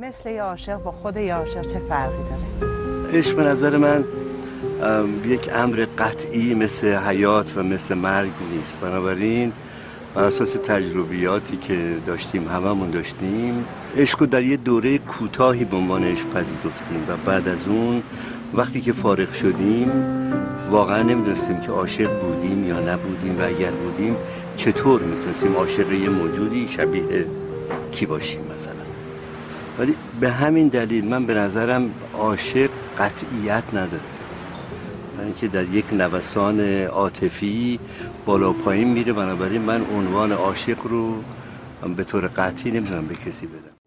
مثل یه عاشق با خود یه عاشق چه فرقی داره؟ عشق به نظر من یک امر قطعی مثل حیات و مثل مرگ نیست. بنابراین بر اساس تجربیاتی که داشتیم هممون داشتیم عشق در یه دوره کوتاهی به عنوان عشق پذیرفتیم و بعد از اون وقتی که فارغ شدیم واقعا نمی‌دونستیم که عاشق بودیم یا نبودیم و اگر بودیم چطور می‌تونستیم عاشق یه موجودی شبیه کی باشیم مثلا. ولی به همین دلیل من به نظرم عاشق قطعیت نداره. یعنی که در یک نوسان عاطفی بالا پایین میره بنابراین من عنوان عاشق رو به طور قطعی نمی‌تونم به کسی بدم.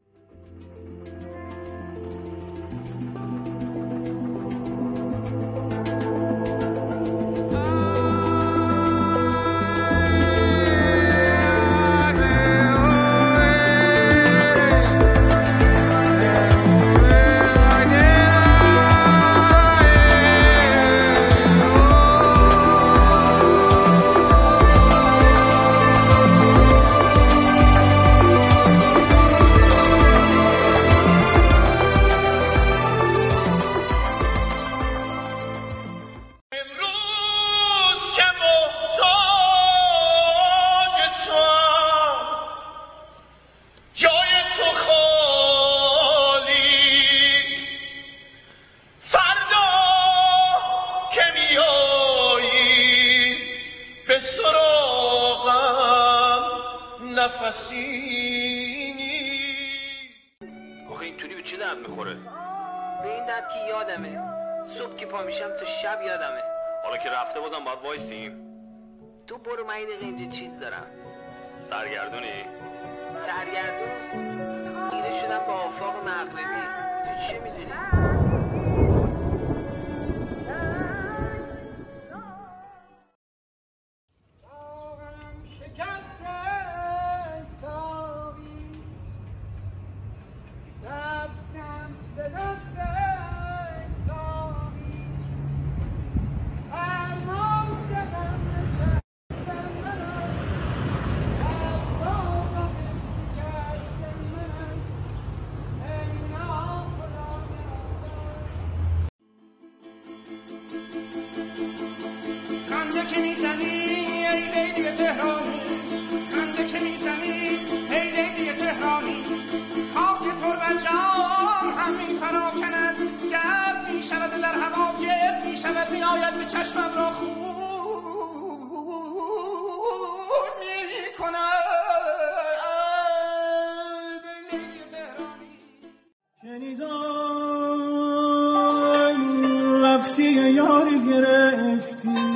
سراغم نفسی نیست. آخه اینطوری به چه درد می‌خوره؟ به این درد که یادمه. صبح که پا میشم تا شب یادمه. حالا که رفته بازم باید وایسیم. تو برو من دقیقه اینجا چیز دارم. سرگردونی؟ سرگردون. اینه شدم با آفاق مغربی. تو چی می‌دونی؟ میآید به چشمم را خون می کند شنیدم رفتی یار. گرفتی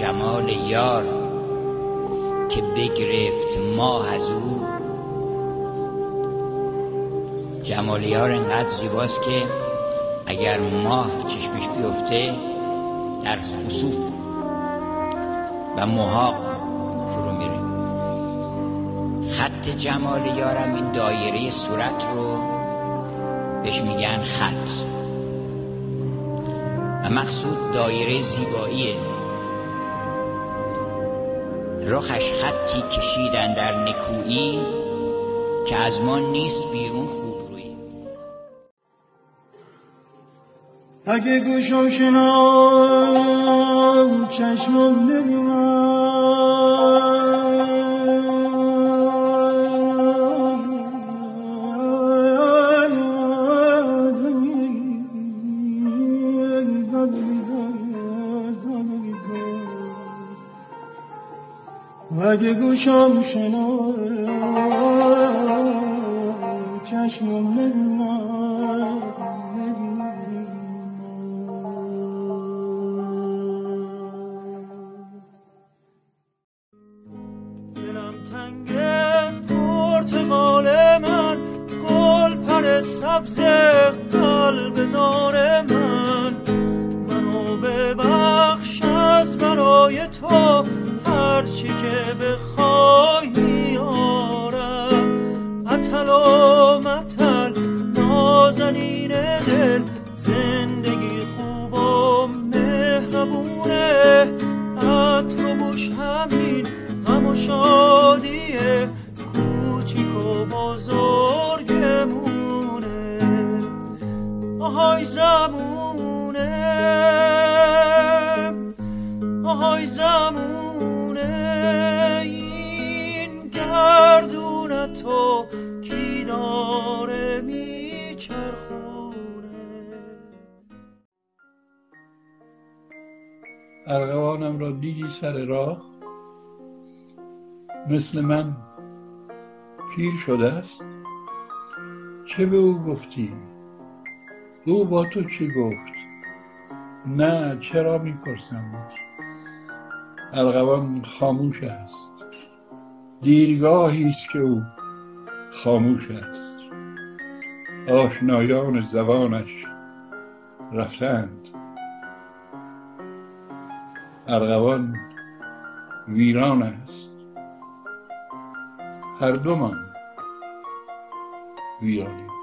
جمال یار زیباست که اگر ماه چشمش بیفته در خصوف و محاق فرو میره. خط جمال یارم این دایره صورت رو بهش میگن خط. و مقصود دایره زیباییه. رخش خطی کشیدن در نکویی که از ما نیست بیرون خوب اگه گوشم شنام چشمم نبینم اگه گوشم شنام چشمم نبینم سبز قلب زار من. منو ببخش از برای تو. نازنین دل زندگی خوب و مهربان زبونه عطر و بوش همین غم و شادیه کوچیک و بزرگمونه. آهای زبونه آهای زمونه. این ارغوانم را دیدی سر راه؟ مثل من پیر شده است؟ چه به او گفتی او با تو چی گفت؟ نه چرا می‌پرسم؟ ارغوان خاموش است. دیرگاهی است که او خاموش است. آشنایان زبانش رفتند. ارغوان ویران است. هر دومان ویرانی